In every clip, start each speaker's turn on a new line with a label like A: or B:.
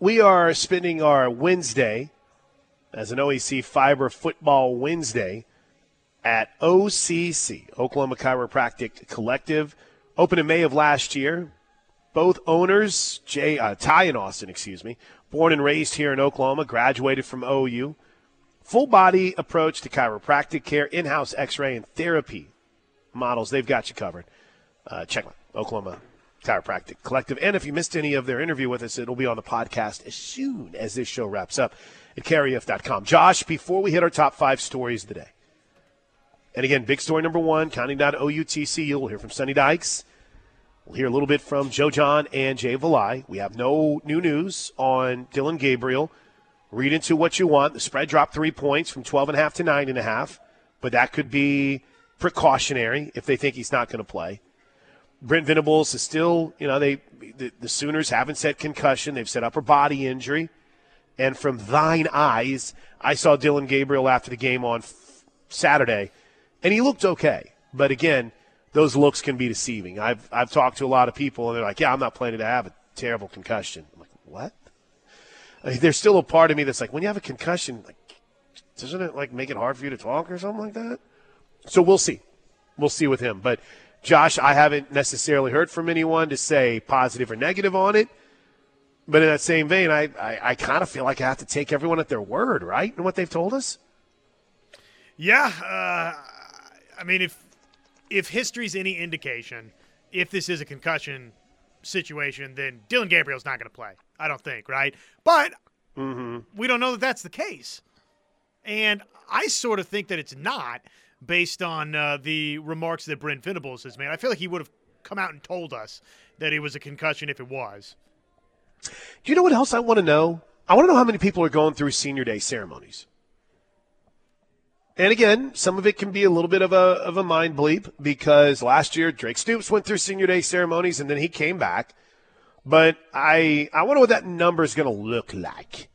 A: we are spending our Wednesday as an OEC Fiber Football Wednesday at OCC, Oklahoma Chiropractic Collective. Opened in May of last year. Both owners, Jay, uh, Ty and Austin, excuse me, born and raised here in Oklahoma, graduated from OU. Full body approach to chiropractic care, in house x ray, and therapy models. They've got you covered. Uh, check them out, Oklahoma Chiropractic Collective. And if you missed any of their interview with us, it'll be on the podcast as soon as this show wraps up at KREF.com. Josh, before we hit our top five stories today, and again, big story number one, counting down OUTC, you'll hear from Sonny Dykes. We'll hear a little bit from Joe John and Jay Valai. We have no new news on Dillon Gabriel. Read into what you want. The spread dropped three points from 12.5 to 9.5, but that could be precautionary if they think he's not going to play. Brent Venables is still, you know, they the, the Sooners haven't said concussion. They've said upper body injury. And from thine eyes, I saw Dillon Gabriel after the game on f- Saturday, and he looked okay. But again, those looks can be deceiving. I've I've talked to a lot of people, and they're like, "Yeah, I'm not planning to have a terrible concussion." I'm like, "What?" I mean, there's still a part of me that's like, when you have a concussion, like, doesn't it like make it hard for you to talk or something like that? So we'll see. We'll see with him. But Josh, I haven't necessarily heard from anyone to say positive or negative on it. But in that same vein, I, I, I kind of feel like I have to take everyone at their word, right? And what they've told us.
B: Yeah, uh, I mean, if if history's any indication, if this is a concussion situation, then Dillon Gabriel's not going to play. I don't think, right? But
A: mm-hmm.
B: we don't know that that's the case, and I sort of think that it's not based on uh, the remarks that Brent Venables has made. I feel like he would have come out and told us that it was a concussion if it was.
A: Do you know what else I want to know? I want to know how many people are going through senior day ceremonies. And again, some of it can be a little bit of a, of a mind bleep because last year Drake Stoops went through senior day ceremonies and then he came back. But I I wonder what that number is going to look like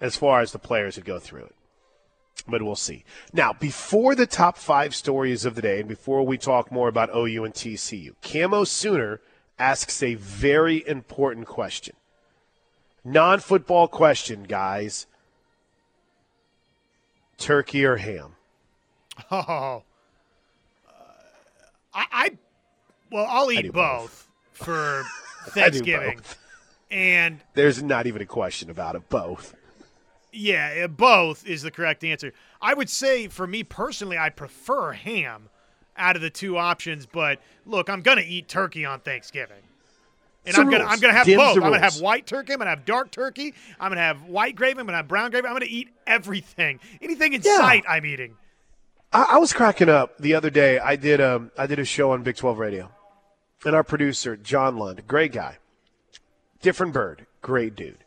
A: as far as the players that go through it. But we'll see. Now, before the top five stories of the day, and before we talk more about OU and TCU, Camo Sooner asks a very important question. Non football question, guys. Turkey or ham?
B: Oh, uh, I, I, well, I'll eat both, both, for Thanksgiving, both. and
A: there's not even a question about it. Both.
B: Yeah, both is the correct answer. I would say for me personally, I prefer ham out of the two options. But look, I'm gonna eat turkey on Thanksgiving. And I'm gonna. I'm gonna have Dim's both. I'm gonna have white turkey. I'm gonna have dark turkey. I'm gonna have white gravy. I'm gonna have brown gravy. I'm gonna eat everything. Anything in yeah. sight, I'm eating.
A: I, I, was cracking up the other day. I did um I did a show on Big 12 Radio, and our producer John Lund, great guy, different bird, great dude.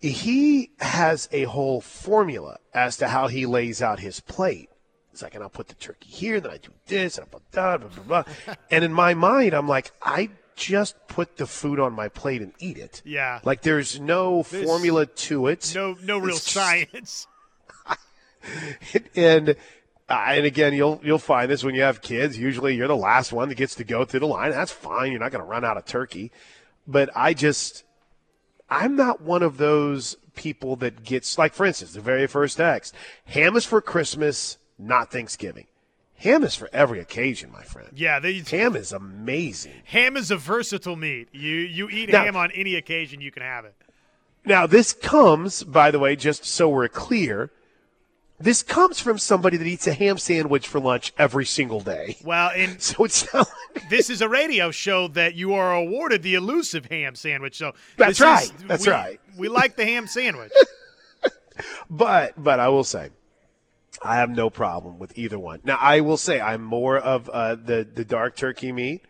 A: He has a whole formula as to how he lays out his plate. It's like, and I'll put the turkey here, then I do this, and I put that, blah, blah, blah. and in my mind, I'm like, I just put the food on my plate and eat it.
B: Yeah.
A: Like there's no there's formula to it.
B: No, no real it's science.
A: Just, and uh, and again, you'll you'll find this when you have kids. Usually, you're the last one that gets to go through the line. That's fine. You're not going to run out of turkey. But I just, I'm not one of those people that gets like, for instance, the very first text: ham is for Christmas, not Thanksgiving. Ham is for every occasion, my friend.
B: Yeah,
A: they, ham is amazing.
B: Ham is a versatile meat. You you eat now, ham on any occasion, you can have it.
A: Now, this comes, by the way, just so we're clear. This comes from somebody that eats a ham sandwich for lunch every single day.
B: Well, and
A: so it's not
B: like this is a radio show that you are awarded the elusive ham sandwich. So
A: that's right.
B: Is,
A: that's
B: we,
A: right.
B: We like the ham sandwich.
A: but but I will say I have no problem with either one. Now, I will say I'm more of uh, the the dark turkey meat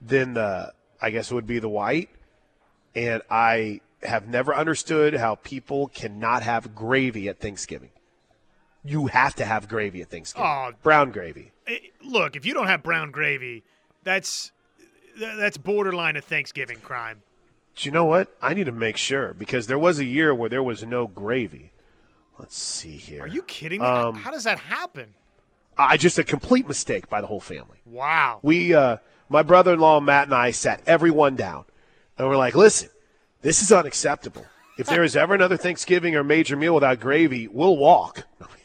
A: than the I guess it would be the white, and I have never understood how people cannot have gravy at Thanksgiving. You have to have gravy at Thanksgiving. Oh, brown gravy.
B: Look, if you don't have brown gravy, that's that's borderline a Thanksgiving crime.
A: Do you know what? I need to make sure because there was a year where there was no gravy. Let's see here.
B: Are you kidding me? Um, How does that happen?
A: I just a complete mistake by the whole family.
B: Wow.
A: We, uh, my brother-in-law Matt and I sat everyone down, and we're like, "Listen, this is unacceptable. if there is ever another Thanksgiving or major meal without gravy, we'll walk.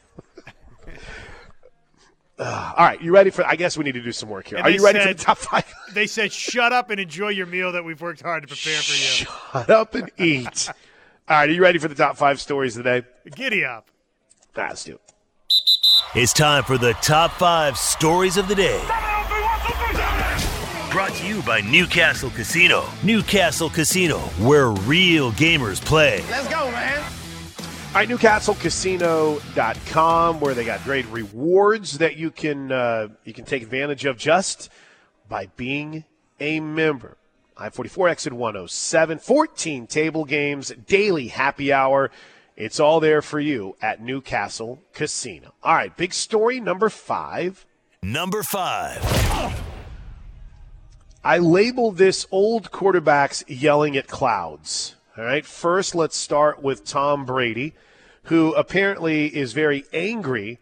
A: Uh, all right, you ready for? I guess we need to do some work here.
B: And
A: Are you ready
B: said-
A: for the top five?
B: They said, "Shut up and enjoy your meal that we've worked hard to prepare for you."
A: Shut up and eat. All right, are you ready for the top five stories today?
B: Giddy up.
A: All right, let's do it.
C: It's time for the top five stories of the day. Brought to you by Newcastle Casino. Newcastle Casino, where real gamers play.
A: All right, NewcastleCasino.com, where they got great rewards that you can uh, you can take advantage of just by being a member. I-44 exit 107, 14 table games, daily happy hour. It's all there for you at Newcastle Casino. All right, big story number five.
C: Number five.
A: I labeled this old quarterbacks yelling at clouds. All right. First, let's start with Tom Brady, who apparently is very angry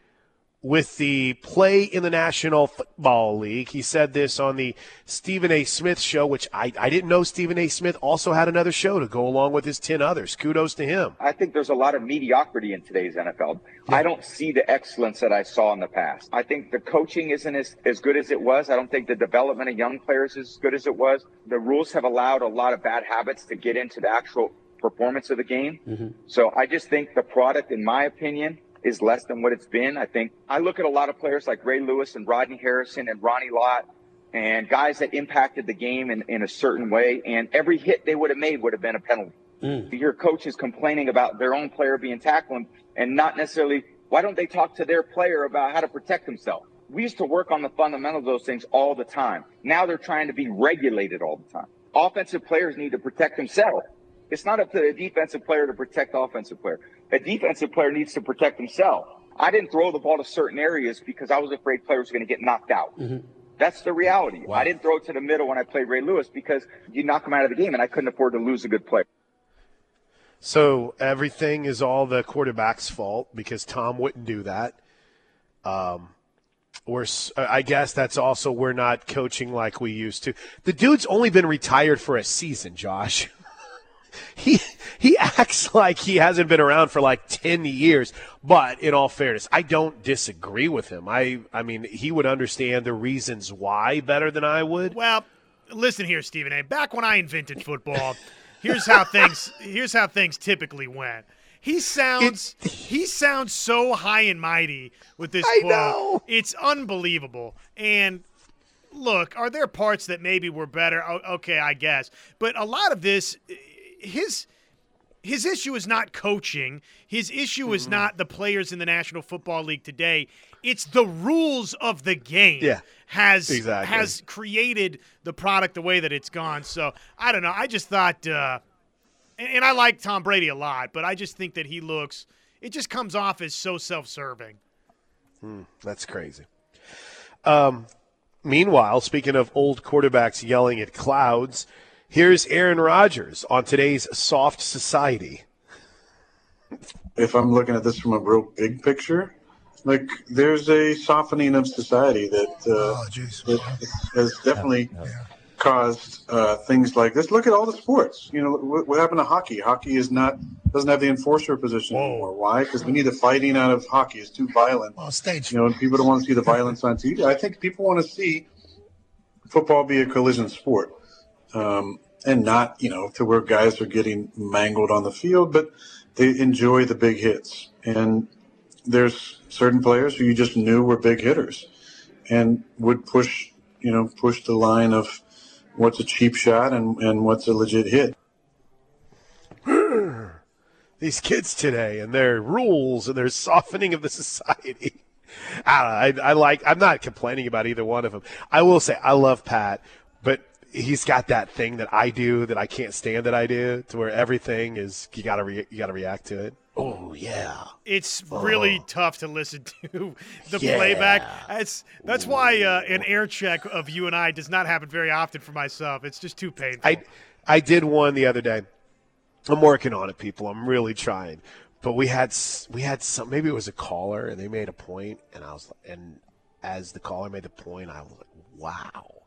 A: with the play in the National Football League. He said this on the Stephen A. Smith show, which I, I didn't know Stephen A. Smith also had another show to go along with his 10 others. Kudos to him.
D: I think there's a lot of mediocrity in today's NFL. I don't see the excellence that I saw in the past. I think the coaching isn't as, as good as it was. I don't think the development of young players is as good as it was. The rules have allowed a lot of bad habits to get into the actual performance of the game. Mm-hmm. So I just think the product, in my opinion, is less than what it's been. I think I look at a lot of players like Ray Lewis and Rodney Harrison and Ronnie Lott and guys that impacted the game in, in a certain way. And every hit they would have made would have been a penalty. Mm. Your coach is complaining about their own player being tackled and not necessarily, why don't they talk to their player about how to protect himself? We used to work on the fundamentals of those things all the time. Now they're trying to be regulated all the time. Offensive players need to protect themselves. It's not up to the defensive player to protect the offensive player. A defensive player needs to protect himself. I didn't throw the ball to certain areas because I was afraid players were going to get knocked out. That's the reality. I didn't throw it to the middle when I played Ray Lewis because you knock him out of the game and I couldn't afford to lose a good player.
A: So everything is all the quarterback's fault because Tom wouldn't do that. Um, we're, I guess that's also we're not coaching like we used to. The dude's only been retired for a season, Josh. he he acts like he hasn't been around for like 10 years but in all fairness i don't disagree with him i i mean he would understand the reasons why better than i would
B: Well, listen here, Stephen A. Back when I invented football, here's how things here's how things typically went. He sounds he sounds so high and mighty with this
A: I
B: quote.
A: know.
B: It's unbelievable. And look, are there parts that maybe were better? Okay, I guess. But a lot of this his his issue is not coaching. His issue
A: Mm-hmm.
B: is not the players in the National Football League today. It's the rules of the game
A: Yeah,
B: has
A: exactly.
B: has created the product the way that it's gone. So I don't know. I just thought, uh, and, and I like Tom Brady a lot, but I just think that he looks. It just comes off as so self-serving.
A: That's crazy. Um, meanwhile, speaking of old quarterbacks yelling at clouds, here's Aaron Rodgers on today's Soft Society.
E: if I'm looking at this from a real big picture, like there's a softening of society that uh, that has definitely caused uh, things like this. Look at all the sports. You know what, what happened to hockey? Hockey is not doesn't have the enforcer position anymore. Why? Because we need the fighting out of hockey. It's too violent.
F: Oh, stage.
E: You know, and people don't want to see the violence on TV. I think people want to see football be a collision sport, um, and not you know to where guys are getting mangled on the field, but they enjoy the big hits. And there's certain players who you just knew were big hitters, and would push you know push the line of what's a cheap shot and, and what's a legit hit.
A: These kids today and their rules and their softening of the society. I, I, like. I'm not complaining about either one of them. I will say I love Pat, he's got that thing that I do that I can't stand that I do, to where everything is you gotta re, you gotta react to it. Oh yeah.
B: It's really tough to listen to the
A: Yeah.
B: playback. That's that's why uh, an air check of you and I does not happen very often for myself. It's just too painful.
A: I I did one the other day. I'm working on it, people. I'm really trying. But we had we had some. Maybe it was a caller, and they made a point, and I was and as the caller made the point, I was like, wow.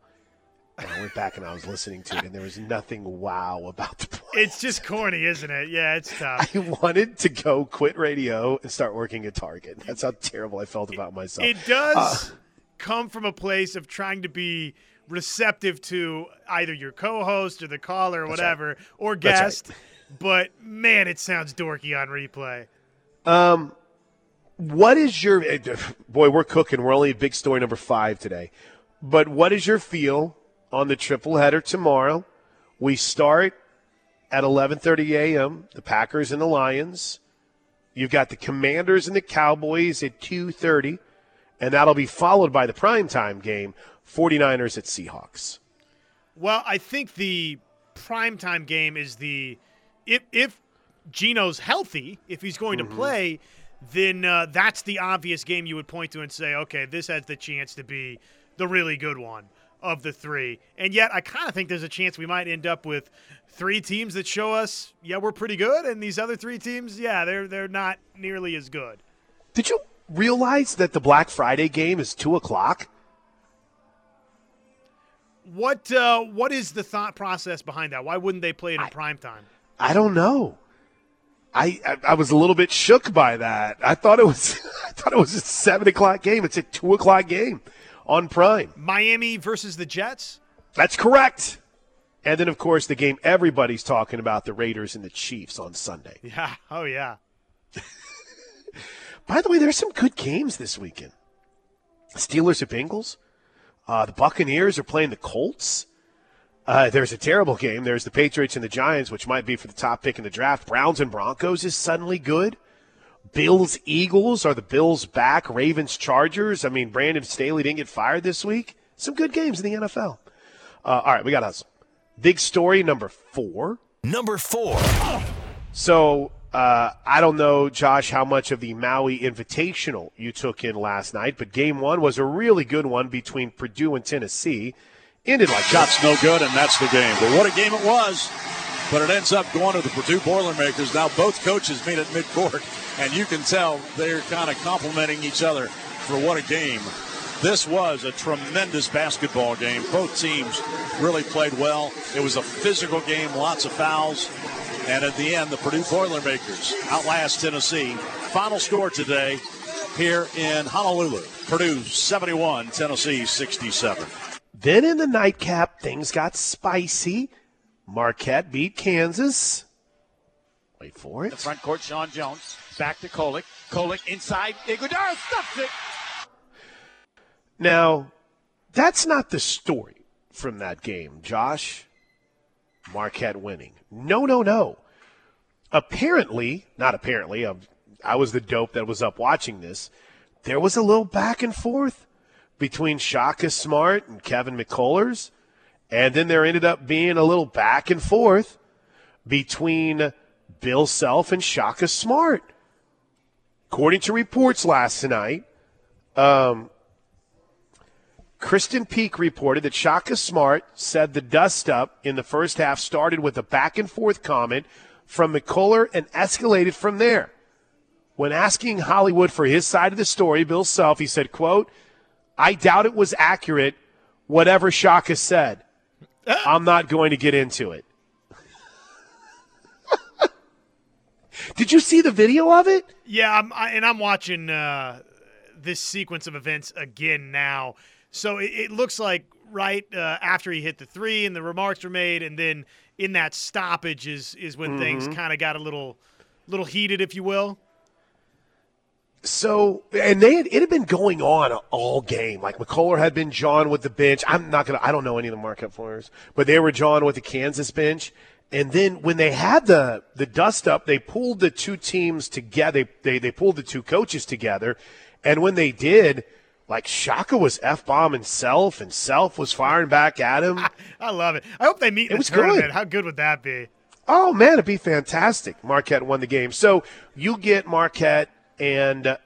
A: I went back and I was listening to it, and there was nothing wow about the play.
B: It's just corny, isn't it? Yeah, it's tough.
A: I wanted to go quit radio and start working at Target. That's how terrible I felt about myself.
B: It does come from a place of trying to be receptive to either your co-host or the caller or whatever or
A: That's right.
B: guest. But man, it sounds dorky on replay.
A: Um, what is your boy? We're cooking. We're only big story number five today, but what is your feel on the triple header tomorrow? We start at 11:30 a.m. The Packers and the Lions. You've got the Commanders and the Cowboys at 2:30, and that'll be followed by the primetime game, 49ers at Seahawks.
B: Well, I think the primetime game is the if if Geno's healthy, if he's going
A: Mm-hmm.
B: to play, then uh, that's the obvious game you would point to and say, okay, this has the chance to be the really good one of the three. And yet, I kind of think there's a chance we might end up with three teams that show us, yeah, we're pretty good, and these other three teams, yeah, they're they're not nearly as good.
A: Did you realize that the Black Friday game is two o'clock?
B: What uh, what is the thought process behind that? Why wouldn't they play it in prime time?
A: I don't know. I, I I was a little bit shook by that. I thought it was I thought it was a seven o'clock game. It's a two o'clock game on Prime.
B: Miami versus the Jets.
A: That's correct. And then of course the game everybody's talking about the Raiders and the Chiefs on Sunday.
B: Yeah. Oh yeah.
A: By the way, there's some good games this weekend. Steelers at Bengals. Uh, the Buccaneers are playing the Colts. Uh, there's a terrible game. There's the Patriots and the Giants, which might be for the top pick in the draft. Browns and Broncos is suddenly good. Bills Eagles are the Bills back. Ravens Chargers. I mean, Brandon Staley didn't get fired this week. Some good games in the NFL. Uh, all right, we got us. Big story number four.
C: Number four.
A: So uh, I don't know, Josh, how much of the Maui Invitational you took in last night, but game one was a really good one between Purdue and Tennessee. Ended like
F: Shots no good, and that's the game. But what a game it was. But it ends up going to the Purdue Boilermakers. Now both coaches meet at midcourt, and you can tell they're kind of complimenting each other for what a game. This was a tremendous basketball game. Both teams really played well. It was a physical game, lots of fouls. And at the end, the Purdue Boilermakers outlast Tennessee. Final score today here in Honolulu. Purdue 71, Tennessee 67.
A: Then in the nightcap, things got spicy. Marquette beat Kansas. Wait for it.
G: The front court, Sean Jones. Back to Kolek. Kolek inside. Ighodaro stuffs it.
A: Now, that's not the story from that game, Josh. Marquette winning. No, no, no. Apparently, not apparently, um, I was the dope that was up watching this. There was a little back and forth between Shaka Smart and Kevin McCullers. And then there ended up being a little back and forth between Bill Self and Shaka Smart. According to reports last night, um, Kristen Peak reported that Shaka Smart said the dust up in the first half started with a back and forth comment from McCullar and escalated from there. When asking Hollywood for his side of the story, Bill Self, he said, quote, I doubt it was accurate, whatever Shaka said. I'm not going to get into it. Did you see the video of it?
B: Yeah, I'm, I, and I'm watching uh, this sequence of events again now. So it, it looks like right uh, after he hit the three and the remarks were made, and then in that stoppage is is when things kind of got a little little heated, if you will.
A: So, and they had, it had been going on all game. Like McCullar had been John with the bench. I'm not gonna. I don't know any of the Marquette players, but they were John with the Kansas bench. And then when they had the the dust up, they pulled the two teams together. They they, they pulled the two coaches together, and when they did, like Shaka was f bombing Self, and Self was firing back at him.
B: I love it. I hope they meet in
A: It
B: the tournament.
A: good.
B: How good would that be?
A: Oh man, it'd be fantastic. Marquette won the game, so you get Marquette and uh,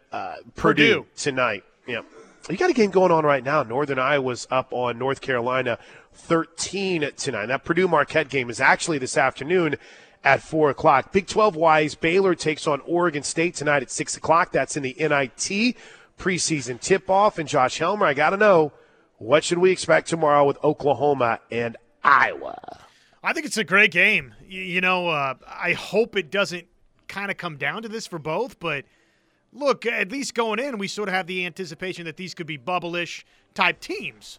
A: Purdue,
B: Purdue.
A: tonight. Yeah, you got a game going on right now. Northern Iowa's up on North Carolina, thirteen tonight. That Purdue Marquette game is actually this afternoon at four o'clock. Big Twelve wise, Baylor takes on Oregon State tonight at six o'clock. That's in the NIT preseason tip off. And Josh Helmer, I got to know, What should we expect tomorrow with Oklahoma and Iowa?
B: I think it's a great game. You, you know, uh, I hope it doesn't kind of come down to this for both, but look, at least going in, we sort of have the anticipation that these could be bubble-ish type teams,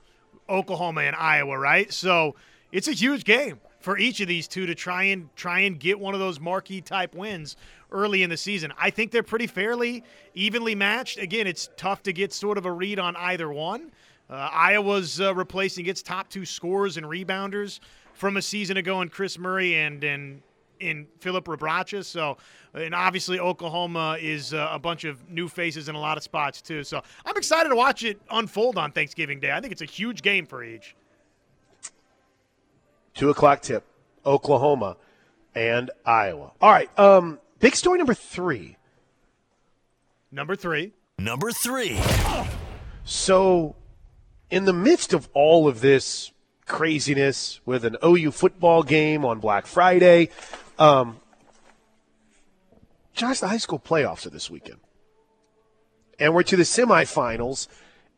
B: Oklahoma and Iowa, right? So it's a huge game for each of these two to try and try and get one of those marquee type wins early in the season. I think they're pretty fairly evenly matched. Again, it's tough to get sort of a read on either one. Uh, Iowa's uh, replacing its top two scorers and rebounders from a season ago in Kris Murray and and in Filip Rebraca. So, and obviously Oklahoma is uh, a bunch of new faces in a lot of spots too. So I'm excited to watch it unfold on Thanksgiving Day. I think it's a huge game for each.
A: Two o'clock tip, Oklahoma and Iowa. All right, um, big story number three.
B: Number three.
C: Number three.
A: So, in the midst of all of this craziness with an OU football game on Black Friday, um, Josh, the high school playoffs are this weekend. And we're to the semifinals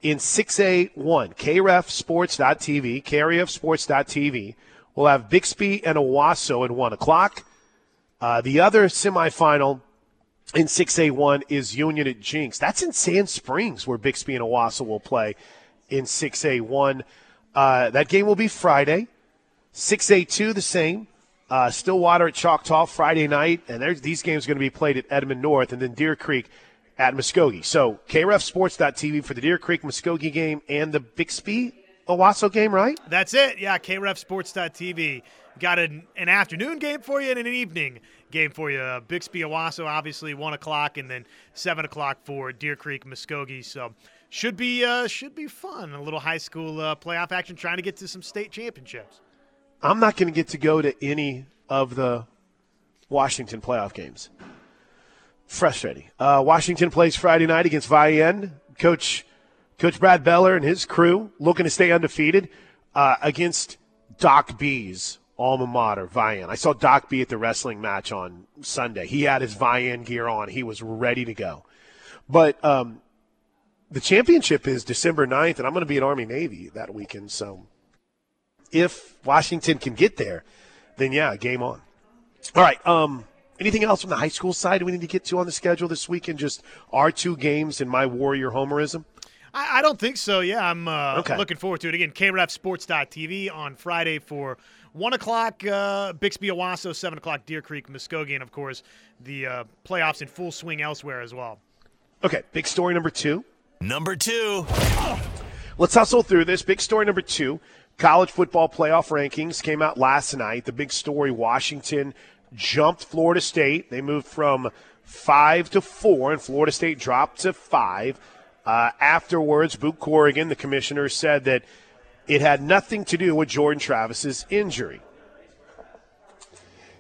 A: in 6A1, KREFSports.tv, KREFSports.tv. We'll have Bixby and Owasso at 1 o'clock. Uh, the other semifinal in 6A1 is Union at Jenks. That's in Sand Springs where Bixby and Owasso will play in 6A1. Uh, that game will be Friday. 6A2 the same. Uh, Stillwater at Choctaw Friday night, and these games are going to be played at Edmond North, and then Deer Creek at Muskogee. So KREFSports.tv for the Deer Creek Muskogee game and the Bixby Owasso game, right?
B: That's it. Yeah, KREFSports.tv. Got an, an afternoon game for you and an evening game for you. Uh, Bixby Owasso, obviously, 1 o'clock, and then 7 o'clock for Deer Creek Muskogee. So should be uh, should be fun. A little high school uh, playoff action, trying to get to some state championships.
A: I'm not going to get to go to any of the Washington playoff games. Frustrating. Uh, Washington plays Friday night against Vian. Coach Coach Brad Beller and his crew looking to stay undefeated uh, against Doc B's alma mater, Vian. I saw Doc B at the wrestling match on Sunday. He had his Vian gear on. He was ready to go. But um, the championship is December 9th, and I'm going to be at Army Navy that weekend. So if Washington can get there, then yeah, game on. All right. Um, anything else from the high school side we need to get to on the schedule this week? And Just our two games and my Warrior homerism.
B: I, I don't think so. Yeah, I'm uh,
A: Okay.
B: looking forward to it. Again, KREFSports.tv on Friday for 1 o'clock, uh, Bixby Owasso, 7 o'clock, Deer Creek, Muskogee, and of course, the uh, playoffs in full swing elsewhere as well.
A: Okay. Big story number two.
C: Number two.
A: Let's hustle through this. Big story number two. College football playoff rankings came out last night. The big story Washington jumped Florida State. They moved from five to four, and Florida State dropped to five. Uh, afterwards, Boo Corrigan, the commissioner, said that it had nothing to do with Jordan Travis's injury.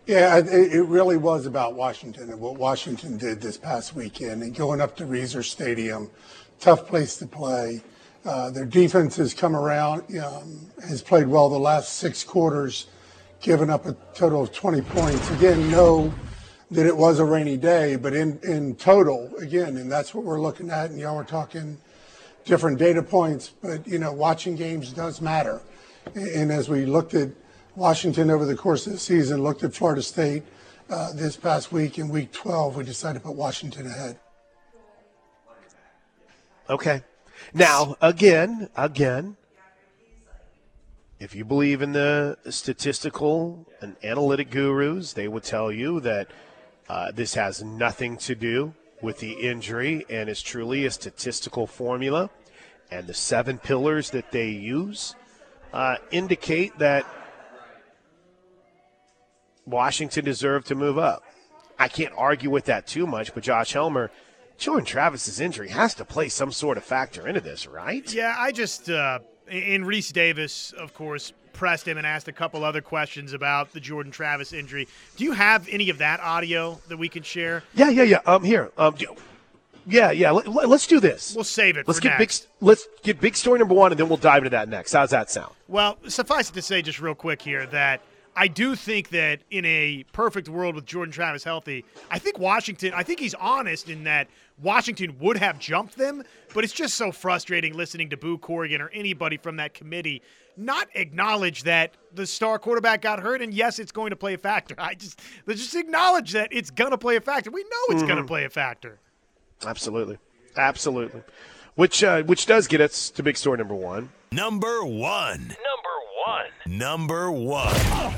H: Yeah, it, really was about Washington and what Washington did this past weekend and going up to Reser Stadium, tough place to play. Uh, their defense has come around, um, has played well the last six quarters, given up a total of 20 points. Again, know that it was a rainy day, but in, in total, again, and that's what we're looking at, and y'all were talking different data points, but you know, watching games does matter. And as we looked at Washington over the course of the season, looked at Florida State uh, this past week in Week 12, we decided to put Washington ahead.
A: Okay. Now, again, again, if you believe in the statistical and analytic gurus, they would tell you that uh, this has nothing to do with the injury and is truly a statistical formula. And the seven pillars that they use uh, indicate that Washington deserved to move up. I can't argue with that too much, but Josh Helmer, Jordan Travis's injury has to play some sort of factor into this, right?
B: Yeah, I just uh, and Rece Davis, of course, pressed him and asked a couple other questions about the Jordan Travis injury. Do you have any of that audio that we can share?
A: Yeah, yeah, yeah. Um, here. Um, do- yeah, yeah. Let, us do this.
B: We'll save it
A: Let's
B: for
A: get
B: next.
A: big. Let's get big story number one, and then we'll dive into that next. How's that sound?
B: Well, suffice it to say, just real quick here, that I do think that in a perfect world with Jordan Travis healthy, I think Washington, I think he's honest in that Washington would have jumped them, but it's just so frustrating listening to Boo Corrigan or anybody from that committee not acknowledge that the star quarterback got hurt and yes, it's going to play a factor. I just let's just acknowledge that it's going to play a factor. We know it's mm-hmm. going to play a factor.
A: Absolutely. Absolutely. Which uh, which does get us to big story number 1.
C: Number 1. Number 1. Number 1.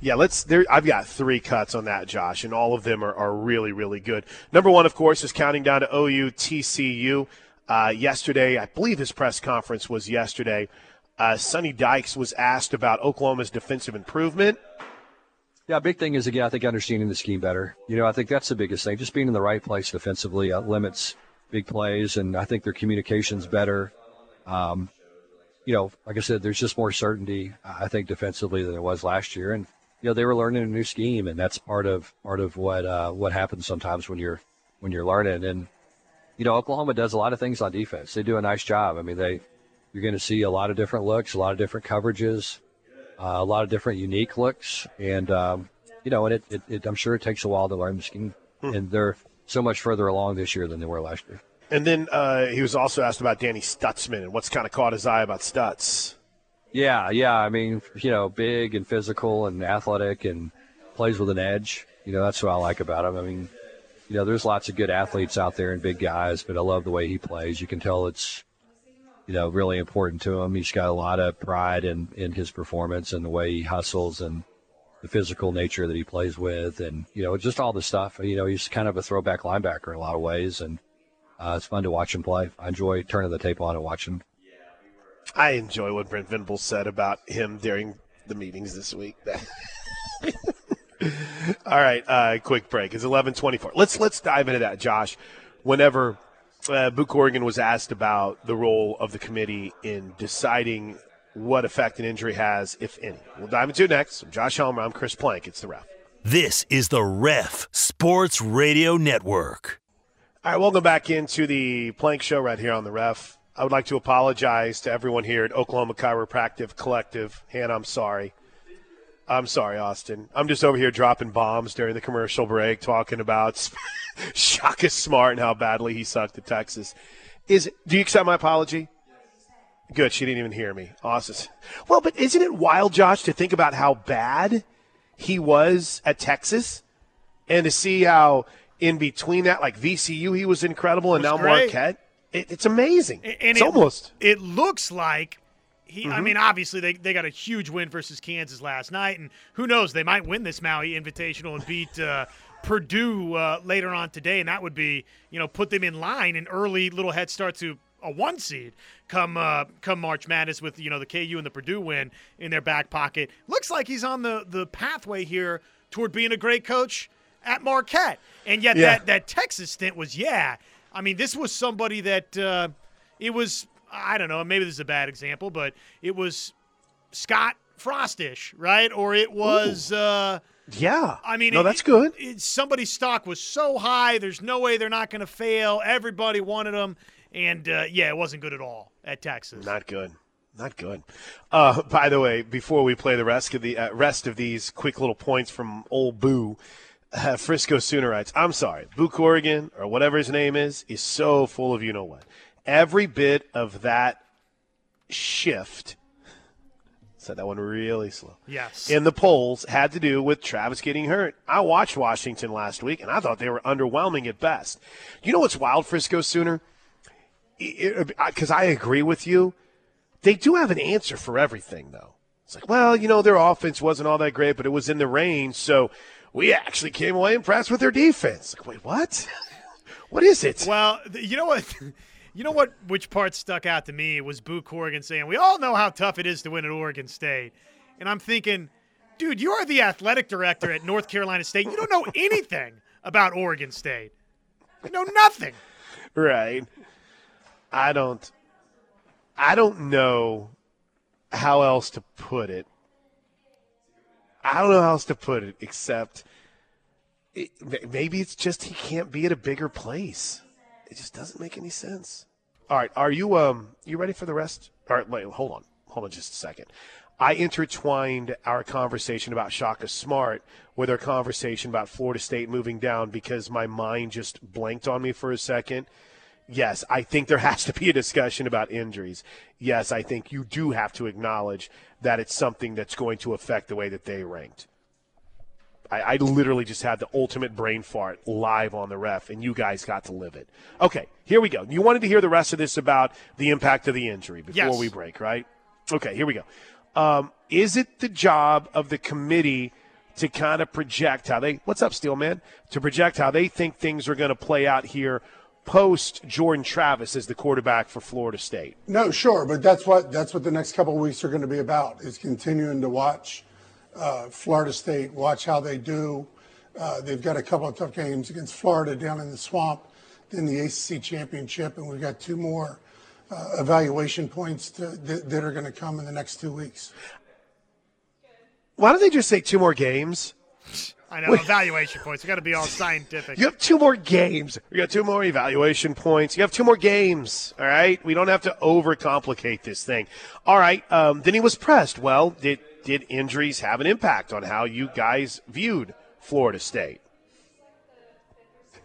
A: Yeah, let's. There, I've got three cuts on that, Josh, and all of them are, are really, really good. Number one, of course, is counting down to OU TCU. Uh, yesterday, I believe his press conference was yesterday. Uh, Sonny Dykes was asked about Oklahoma's defensive improvement.
I: Yeah, big thing is again, I think understanding the scheme better. You know, I think that's the biggest thing. Just being in the right place defensively uh, limits big plays, and I think their communication's better. Um, you know, like I said, there's just more certainty, I think, defensively than there was last year, and you know they were learning a new scheme, and that's part of part of what uh, what happens sometimes when you're when you're learning. And you know Oklahoma does a lot of things on defense. They do a nice job. I mean they you're going to see a lot of different looks, a lot of different coverages, uh, a lot of different unique looks, and um, you know, and it, it, it, I'm sure it takes a while to learn the scheme, hmm. and they're so much further along this year than they were last year.
A: And then uh, he was also asked about Danny Stutsman and what's kind of caught his eye about Stutz.
I: Yeah, yeah. I mean, you know, big and physical and athletic and plays with an edge. You know, that's what I like about him. I mean, you know, there's lots of good athletes out there and big guys, but I love the way he plays. You can tell it's, you know, really important to him. He's got a lot of pride in, in his performance and the way he hustles and the physical nature that he plays with and, you know, just all the stuff. You know, he's kind of a throwback linebacker in a lot of ways and uh, it's fun to watch him play. I enjoy turning the tape on and watching
A: I enjoy what Brent Venables said about him during the meetings this week. All right, uh, quick break. It's eleven twenty four. Let's let's dive into that, Josh. Whenever uh, Boo Corrigan was asked about the role of the committee in deciding what effect an injury has, if any. We'll dive into it next. I'm Josh Helmer. I'm Chris Plank. It's the ref.
C: This is the Ref Sports Radio Network.
A: All right, welcome back into the Plank Show right here on the Ref. I would like to apologize to everyone here at Oklahoma Chiropractic Collective. Hannah, I'm sorry. I'm sorry, Austin. I'm just over here dropping bombs during the commercial break, talking about Shaka Smart and how badly he sucked at Texas. Is do you accept my apology? Good. She didn't even hear me. Awesome. Well, but isn't it wild, Josh, to think about how bad he was at Texas, and to see how in between that, like VCU, he was incredible, and now great. Marquette it, it's amazing. And it's
B: it,
A: almost.
B: It looks like he. Mm-hmm. I mean, obviously they they got a huge win versus Kansas last night, and who knows? They might win this Maui Invitational and beat. Uh, Purdue uh, later on today, and that would be, you know, put them in line, an early little head start to a one seed come uh, come March Madness with you know the KU and the Purdue win in their back pocket. Looks like he's on the the pathway here toward being a great coach at Marquette, and yet yeah. that that Texas stint was yeah I mean, this was somebody that uh, it was. I don't know. Maybe this is a bad example, but it was Scott Frostish, right? Or it was. Uh,
A: yeah.
B: I mean,
A: no, it, that's good.
B: It, somebody's stock was so high. There's no way they're not going to fail. Everybody wanted them, and uh, yeah, it wasn't good at all at Texas.
A: Not good. Not good. Uh, by the way, before we play the rest of the uh, rest of these quick little points from old Boo, uh, Frisco Soonerites. I'm sorry, Boo Corrigan or whatever his name is is so full of you know what. Every bit of that shift. Said that one really slow.
B: Yes.
A: In the polls had to do with Travis getting hurt. I watched Washington last week and I thought they were underwhelming at best. You know what's wild, Frisco Sooner? Because I agree with you. They do have an answer for everything, though. It's like, well, you know, their offense wasn't all that great, but it was in the range. So we actually came away impressed with their defense. Like, wait, what? what is it?
B: Well, you know what? You know what? Which part stuck out to me was Boo Corrigan saying, "We all know how tough it is to win at Oregon State," and I'm thinking, dude, you are the athletic director at North Carolina State. You don't know anything about Oregon State. You know nothing.
A: Right. I don't. I don't know how else to put it. I don't know how else to put it except it, maybe it's just he can't be at a bigger place. It just doesn't make any sense. All right, are you um you ready for the rest? All right, wait, hold on, hold on just a second. I intertwined our conversation about Shaka Smart with our conversation about Florida State moving down because my mind just blanked on me for a second. Yes, I think there has to be a discussion about injuries. Yes, I think you do have to acknowledge that it's something that's going to affect the way that they ranked. I, I literally just had the ultimate brain fart live on the ref, and you guys got to live it. Okay, here we go. You wanted to hear the rest of this about the impact of the injury before
B: Yes.
A: we break, right? Okay, here we go. Um, is it the job of the committee to kind of project how they what's up, Steelman? To project how they think things are going to play out here post Jordan Travis as the quarterback for Florida State?
H: No, sure, but that's what that's what the next couple of weeks are going to be about is continuing to watch uh, Florida State, watch how they do. Uh, they've got a couple of tough games against Florida down in the swamp, then the ACC championship, and we've got two more uh, evaluation points to, that, that are going to come in the next two weeks.
A: Why don't they just say two more games?
B: I know evaluation points. We got to be all scientific.
A: You have two more games. We got two more evaluation points. You have two more games. All right. We don't have to overcomplicate this thing. All right. Um, then he was pressed. Well, did did injuries have an impact on how you guys viewed Florida State?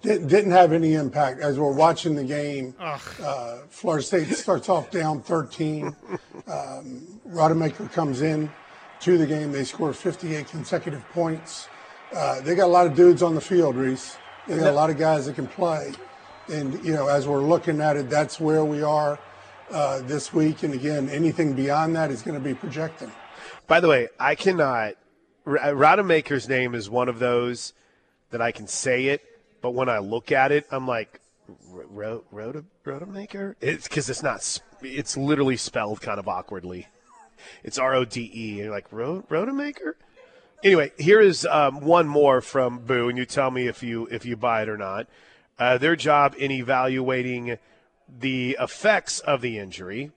H: Didn't, didn't have any impact as we're watching the game. Uh, Florida State starts off down 13. Um, Rodemaker comes in to the game. They score 58 consecutive points. Uh, they got a lot of dudes on the field, Rece. They got a lot of guys that can play. And, you know, as we're looking at it, that's where we are uh, this week. And again, anything beyond that is going to be projecting.
A: By the way, I cannot. R- Rodemaker's name is one of those that I can say it, but when I look at it, I'm like, Rodemaker. It's because it's not. It's literally spelled kind of awkwardly. It's R O D E. You're like Ro- Rodemaker. Anyway, here is um, one more from Boo, and you tell me if you if you buy it or not. Uh, their job in evaluating the effects of the injury.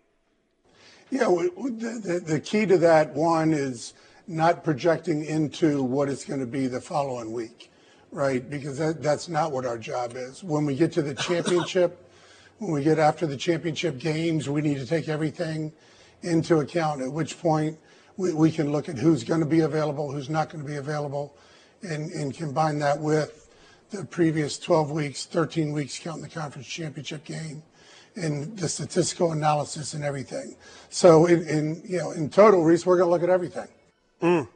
H: Yeah, the, the key to that one is not projecting into what it's going to be the following week, right? Because that, that's not what our job is. When we get to the championship, when we get after the championship games, we need to take everything into account, at which point we, we can look at who's going to be available, who's not going to be available, and, and combine that with the previous 12 weeks, 13 weeks, counting the conference championship game and the statistical analysis and everything. So in, in you know, in total, Rece, we're going to look at everything. Mm.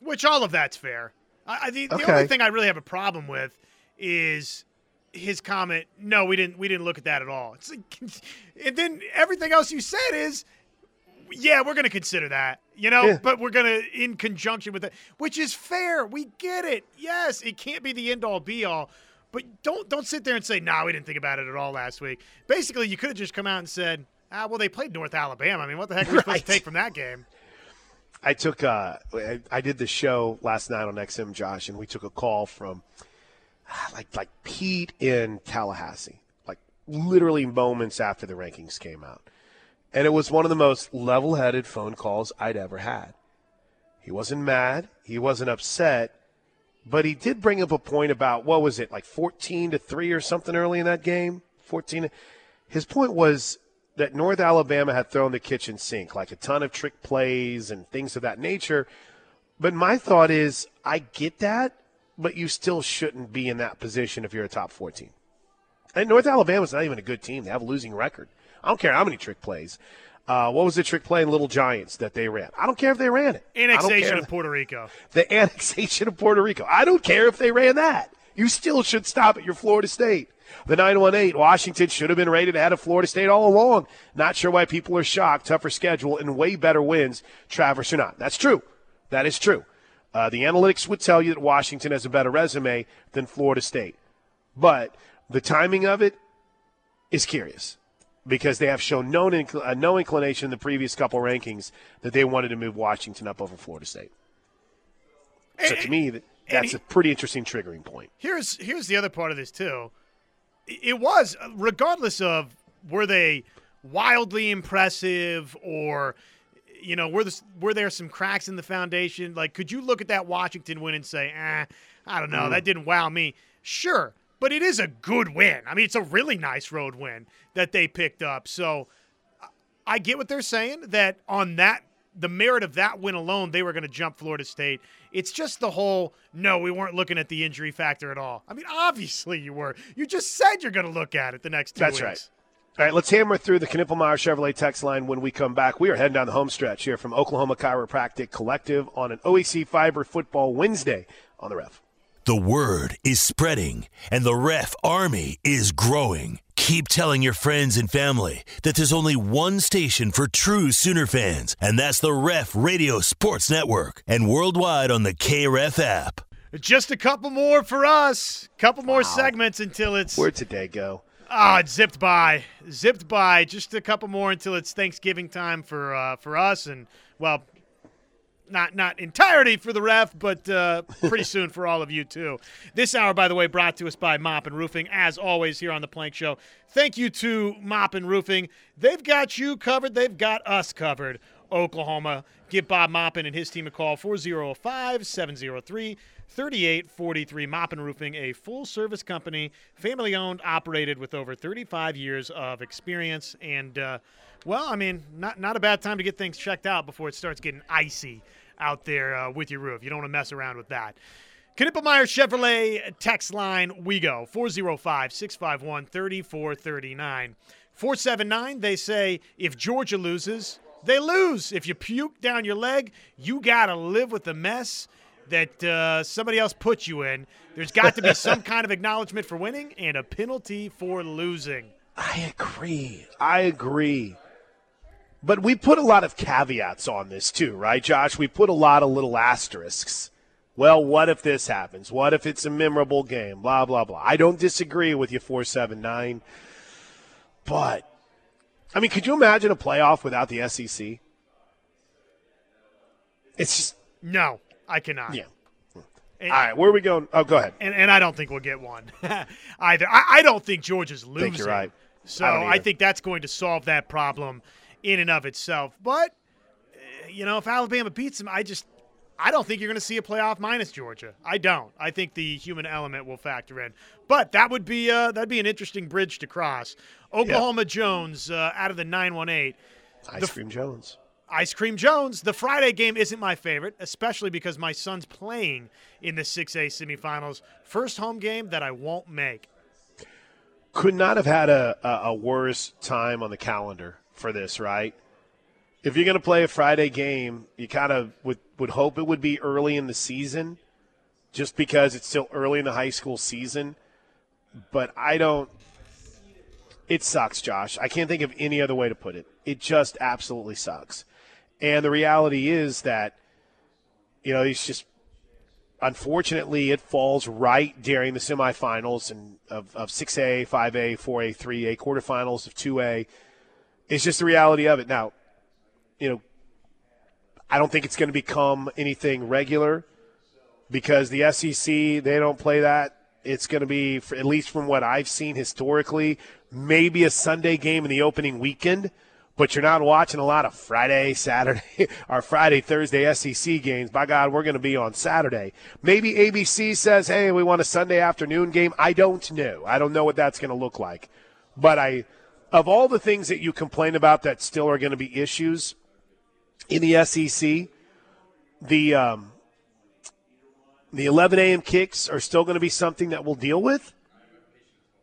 B: Which all of that's fair. I, I, the, the only thing I really have a problem with is his comment. No, we didn't. We didn't look at that at all. It's like, and then everything else you said is, yeah, we're going to consider that. You know,
A: Yeah.
B: but we're going to in conjunction with it, which is fair. We get it. Yes, it can't be the end all be all. But don't don't sit there and say, "No, we didn't think about it at all last week." Basically, you could have just come out and said, "Ah, well, they played North Alabama. I mean, what the heck are we supposed to take from that game?"
A: I took uh, I- I did the show last night on XM Josh, and we took a call from ah, like like Pete in Tallahassee, like literally moments after the rankings came out, and it was one of the most level-headed phone calls I'd ever had. He wasn't mad, he wasn't upset, but he did bring up a point about what was it like 14 to 3 or something early in that game? 14 his point was that north alabama had thrown the kitchen sink like a ton of trick plays and things of that nature. But my thought is i get that but you still shouldn't be in that position if you're a top 14 and north alabama's not even a good team. They have a losing record i don't care how many trick plays uh, what was the trick play in Little Giants that they ran? I don't care if they ran it.
B: Annexation of Puerto Rico.
A: the annexation of Puerto Rico. I don't care if they ran that. You still should stop at your Florida State. The 918, Washington should have been rated ahead of Florida State all along. Not sure why people are shocked. Tougher schedule and way better wins. Traverse or not. That's true. That is true. Uh, the analytics would tell you that Washington has a better resume than Florida State. But the timing of it is curious because they have shown no, incl- uh, no inclination in the previous couple rankings that they wanted to move Washington up over Florida State. So to me, that, that's
B: he-
A: a pretty interesting triggering point.
B: Here's here's the other part of this too. It was regardless of were they wildly impressive or you know were this were there some cracks in the foundation? Like, could you look at that Washington win and say, eh, I don't know, that didn't wow me. Sure, but it is a good win. I mean, it's a really nice road win that they picked up. So I get what they're saying that on that the merit of that win alone, they were going to jump Florida State. It's just the whole no, we weren't looking at the injury factor at all. I mean, obviously you were. You just said you're going to look at it the next two
A: That's
B: weeks.
A: right. All right, let's hammer through the Knippelmeyer Chevrolet text line when we come back. We are heading down the home stretch here from Oklahoma Chiropractic Collective on an OEC Fiber Football Wednesday on the ref.
C: The word is spreading, and the ref army is growing. Keep telling your friends and family that there's only one station for true Sooner fans, and that's the Ref Radio Sports Network, and worldwide on the KREF app.
B: Just a couple more for us. Couple more segments until it's
A: Where'd today go?
B: Ah, it zipped by, zipped by. Just a couple more until it's Thanksgiving time for uh, for us, and well, not not entirety for the ref, but uh, pretty soon for all of you too. This hour, by the way, brought to us by Mop and Roofing, as always here on the Plank Show. Thank you to Mop and Roofing. They've got you covered. They've got us covered. Oklahoma. Give Bob Moppin and his team a call 405 703 3843. Moppin Roofing, a full service company, family owned, operated with over 35 years of experience. And, uh, well, I mean, not, not a bad time to get things checked out before it starts getting icy out there uh, with your roof. You don't want to mess around with that. Knippelmeyer Chevrolet text line, we go 405 651 3439. 479, they say if Georgia loses, they lose. If you puke down your leg, you got to live with the mess that uh, somebody else put you in. There's got to be some kind of acknowledgement for winning and a penalty for losing.
A: I agree. I agree. But we put a lot of caveats on this too, right, Josh? We put a lot of little asterisks. Well, what if this happens? What if it's a memorable game? Blah, blah, blah. I don't disagree with you, 479. But, I mean, could you imagine a playoff without the SEC? It's just,
B: No, I cannot.
A: yeah.
B: And,
A: All right, where are we going? Oh, go ahead.
B: and, and I don't think we'll get one either. I, I don't think Georgia's losing.
A: think you're right.
B: So
A: I
B: I, think that's going to solve that problem in and of itself. But uh, you know, if Alabama beats them, I just I don't think you're going to see a playoff minus Georgia. I don't. I think the human element will factor in. But that would be uh, that'd be an interesting bridge to cross. Oklahoma Jones uh, out of the 918.
A: Ice Cream Jones.
B: Ice Cream Jones. The Friday game isn't my favorite, especially because my son's playing in the 6A semifinals. First home game that I won't make.
A: could not have had a, a, a worse time on the calendar for this, right? If you're going to play a Friday game, you kind of would, would hope it would be early in the season just because it's still early in the high school season. But I don't. It sucks, Josh. I can't think of any other way to put it. It just absolutely sucks. And the reality is that, you know, it's just unfortunately, it falls right during the semifinals and of, of 6A, 5A, 4A, 3A, quarterfinals of 2A. It's just the reality of it. Now, you know, I don't think it's going to become anything regular because the SEC, they don't play that. It's going to be, at least from what I've seen historically, maybe a Sunday game in the opening weekend but you're not watching a lot of Friday, Saturday, or Friday, Thursday SEC games. By God, we're going to be on Saturday. Maybe ABC says, hey, we want a Sunday afternoon game. I don't know. I don't know what that's going to look like. But I, of all the things that you complain about that still are going to be issues in the SEC, the, um, the 11 a.m. kicks are still going to be something that we'll deal with.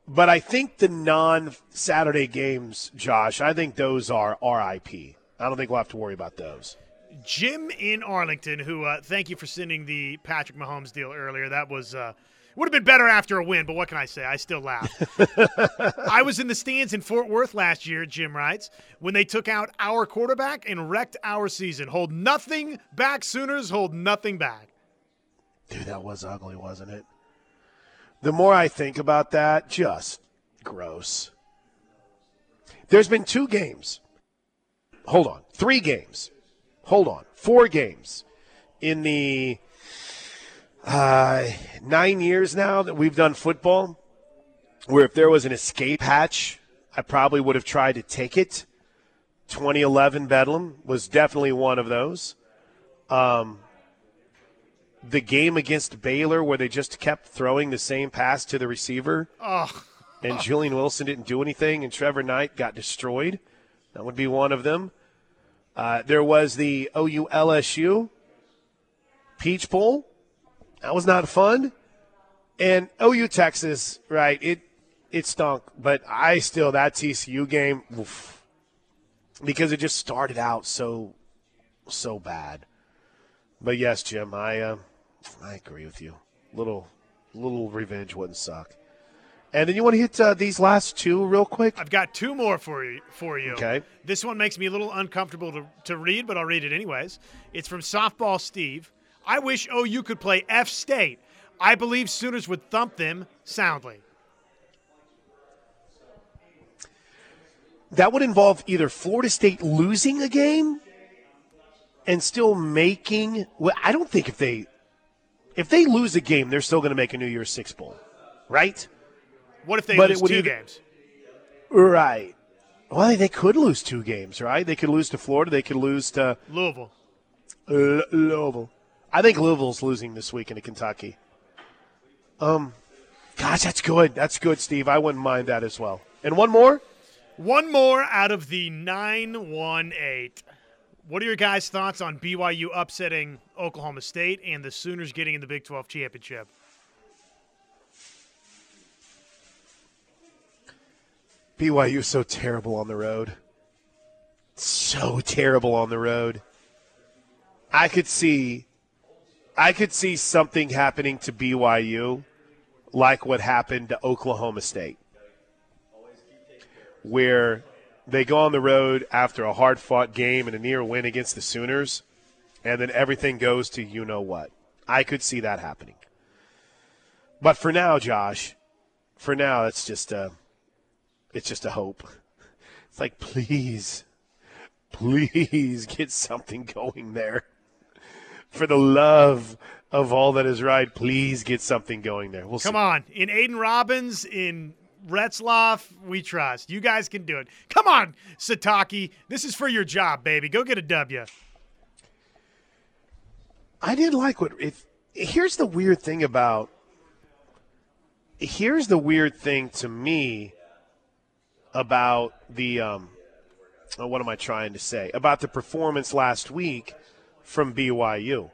A: But I think the non Saturday games, Josh, I think those are RIP. I don't think we'll have to worry about those.
B: Jim in Arlington, who uh, thank you for sending the Patrick Mahomes deal earlier. That was uh, would have been better after a win, but what can I say? I still laugh. I was in the stands in Fort Worth last year, Jim writes, when they took out our quarterback and wrecked our season. Hold nothing back, Sooners. Hold nothing back.
A: Dude, that was ugly, wasn't it? The more I think about that, just gross. There's been two games. Hold on. Three games. Hold on. Four games in the uh, nine years now that we've done football where if there was an escape hatch, I probably would have tried to take it. 2011 Bedlam was definitely one of those. Um, the game against Baylor where they just kept throwing the same pass to the receiver
B: Oh,
A: and Julian Wilson didn't do anything and Trevor Knight got destroyed. That would be one of them. Uh, there was the OU LSU Peach Bowl. That was not fun. And OU Texas, right? It it stunk, but I still that TCU game oof, because it just started out so so bad. But yes, Jim, I uh, I agree with you. Little little revenge wouldn't suck. And then you want to hit uh, these last two real quick?
B: I've got two more for you. For you.
A: Okay.
B: This one makes me a little uncomfortable to, to read, but I'll read it anyways. It's from Softball Steve. I wish OU could play F State. I believe Sooners would thump them soundly.
A: That would involve either Florida State losing a game and still making. Well, I don't think if they if they lose a game, they're still going to make a New Year's Six bowl, right?
B: What if they
A: But
B: lose two
A: either-
B: games?
A: Right. Well, they could lose two games, right? They could lose to Florida. They could lose to
B: Louisville.
A: L- Louisville. I think Louisville's losing this weekend to Kentucky. Um, gosh, that's good. That's good, Steve. I wouldn't mind that as well. And one more.
B: One more out of the 918. What are your guys' thoughts on BYU upsetting Oklahoma State and the Sooners getting in the Big 12 championship?
A: BYU is so terrible on the road. So terrible on the road. I could see I could see something happening to BYU like what happened to Oklahoma State. Where they go on the road after a hard fought game and a near win against the Sooners, and then everything goes to you know what. I could see that happening. But for now, Josh, for now it's just a it's just a hope. It's like, please, please get something going there. For the love of all that is right, please get something going there. We'll
B: Come
A: see.
B: on. In Aidan Robbins, in Retzlaff, we trust. You guys can do it. Come on, Sitake. This is for your job, baby. Go get a W.
A: I did like what if here's the weird thing about here's the weird thing to me about the um oh, what am I trying to say about the performance last week from BYU.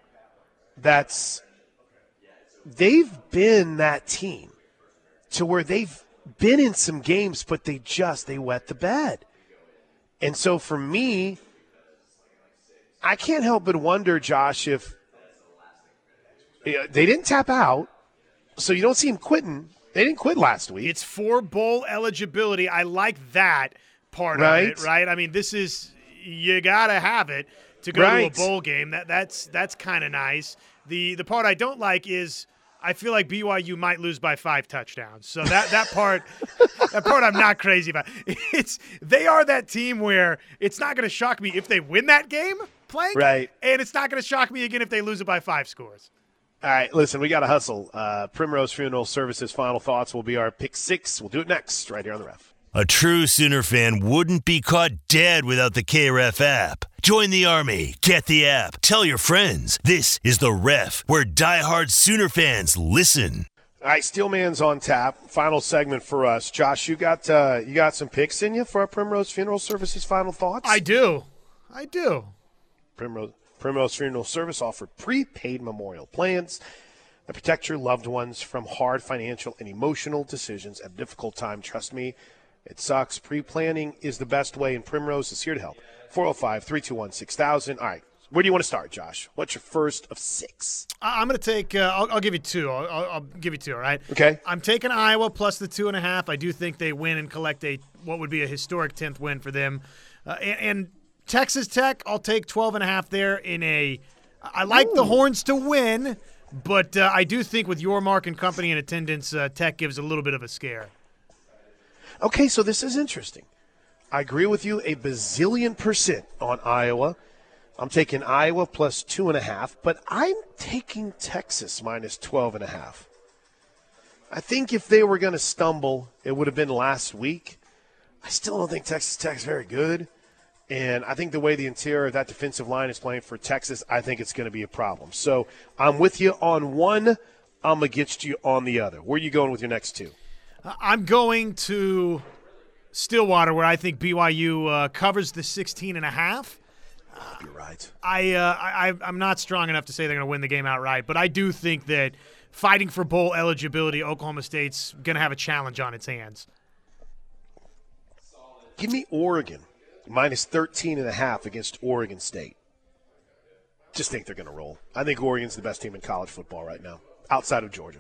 A: That's they've been that team to where they've been in some games, but they just they wet the bed. And so for me, I can't help but wonder, Josh, if they didn't tap out, so you don't see them quitting. They didn't quit last week.
B: It's for bowl eligibility. I like that part
A: Right.
B: of it, right? I mean, this is you got to have it to go
A: Right.
B: to a bowl game. That that's that's kind of nice. The the part I don't like is I feel like BYU might lose by 5 touchdowns. So that that part that part I'm not crazy about. It's they are that team where it's not going to shock me if they win that game playing
A: Right.
B: and it's not going to shock me again if they lose it by 5 scores.
A: All right, listen, we got to hustle. Uh, Primrose Funeral Services final thoughts will be our pick six. We'll do it next, right here on the ref.
C: A true Sooner fan wouldn't be caught dead without the KREF app. Join the Army. Get the app. Tell your friends. This is the ref, where diehard Sooner fans listen.
A: All right, Steelman's on tap. Final segment for us. Josh, you got uh, you got some picks in you for our Primrose Funeral Services final thoughts?
B: I do. I do.
A: Primrose, Primrose Funeral Service offered prepaid memorial plans that protect your loved ones from hard financial and emotional decisions at a difficult time. Trust me, it sucks. Pre planning is the best way, and Primrose is here to help. 405 321 6000. All right, where do you want to start, Josh? What's your first of six?
B: I- I'm going to take. Uh, I'll, I'll give you two. I'll, I'll, I'll give you two. All right.
A: Okay.
B: I'm taking Iowa plus the two and a half. I do think they win and collect a what would be a historic tenth win for them. Uh, and, and Texas Tech, I'll take 12 and a half there in a. I like the Horns to win, but uh, I do think with your mark and company in attendance, uh, Tech gives a little bit of a scare.
A: Okay, so this is interesting. I agree with you a bazillion percent on Iowa. I'm taking Iowa plus two and a half, but I'm taking Texas minus 12 and a half. I think if they were going to stumble, it would have been last week. I still don't think Texas Tech's very good. And I think the way the interior of that defensive line is playing for Texas, I think it's going to be a problem. So I'm with you on one. I'm against you on the other. Where are you going with your next two?
B: I'm going to Stillwater, where I think BYU uh, covers the 16 and a half.
A: You're right.
B: I, uh, I I'm not strong enough to say they're going to win the game outright, but I do think that fighting for bowl eligibility, Oklahoma State's going to have a challenge on its hands.
A: Give me Oregon minus 13 and a half against Oregon State. Just think they're going to roll. I think Oregon's the best team in college football right now, outside of Georgia.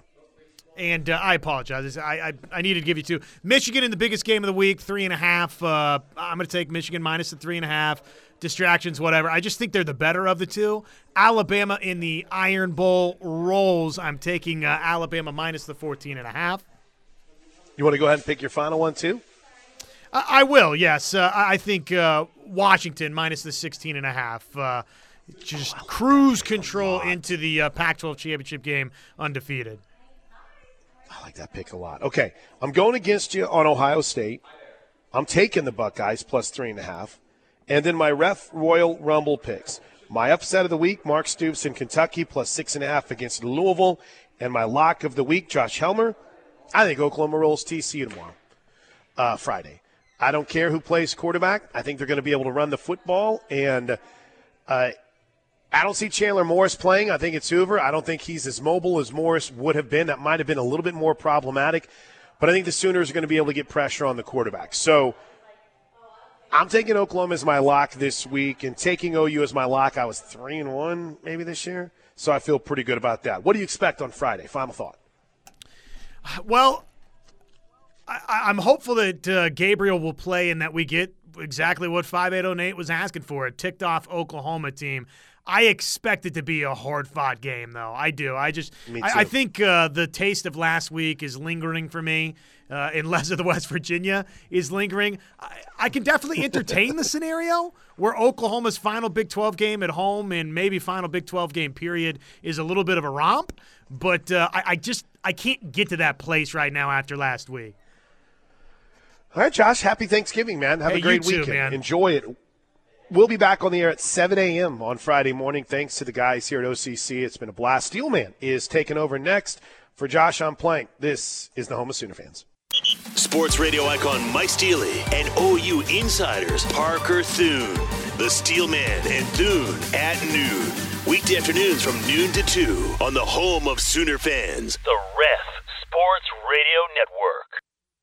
B: And uh, I apologize. I, I, I needed to give you two. Michigan in the biggest game of the week, three and a half. Uh, I'm going to take Michigan minus the three and a half. Distractions, whatever. I just think they're the better of the two. Alabama in the Iron Bowl rolls. I'm taking uh, Alabama minus the 14 and a half.
A: You want to go ahead and pick your final one too?
B: I, I will. Yes, uh, I think uh, Washington minus the 16 and a half. Uh, just cruise control into the uh, Pac-12 championship game undefeated.
A: I like that pick a lot. Okay, I'm going against you on Ohio State. I'm taking the Buckeyes plus three and a half. And then my ref Royal Rumble picks. My upset of the week, Mark Stoops in Kentucky plus six and a half against Louisville. And my lock of the week, Josh Helmer. I think Oklahoma rolls TCU tomorrow, uh, Friday. I don't care who plays quarterback. I think they're going to be able to run the football. And uh, I don't see Chandler Morris playing. I think it's Hoover. I don't think he's as mobile as Morris would have been. That might have been a little bit more problematic. But I think the Sooners are going to be able to get pressure on the quarterback. So I'm taking Oklahoma as my lock this week, and taking OU as my lock. I was three and one maybe this year, so I feel pretty good about that. What do you expect on Friday? Final thought.
B: Well, I, am hopeful that uh, Gabriel will play and that we get exactly what 5808 was asking for a ticked off Oklahoma team. I expect it to be a hard fought game, though. I do. I just, I, I, think uh, the taste of last week is lingering for me, uh, unless of the West Virginia is lingering. I, I can definitely entertain the scenario where Oklahoma's final Big 12 game at home and maybe final Big 12 game period is a little bit of a romp, but uh, I, I just, I can't get to that place right now after last week.
A: All right, Josh. Happy Thanksgiving, man. Have
B: hey,
A: a great
B: too,
A: weekend.
B: Man.
A: Enjoy it. We'll be back on the air at 7 a.m. on Friday morning. Thanks to the guys here at OCC. It's been a blast. Steelman is taking over next. For Josh, I'm Plank. This is the home of Sooner fans.
C: Sports radio icon Mike Steely and OU insiders Parker Thune. The Steelman and Thune at noon. Weekday afternoons from noon to 2 on the home of Sooner fans. The Ref Sports Radio Network.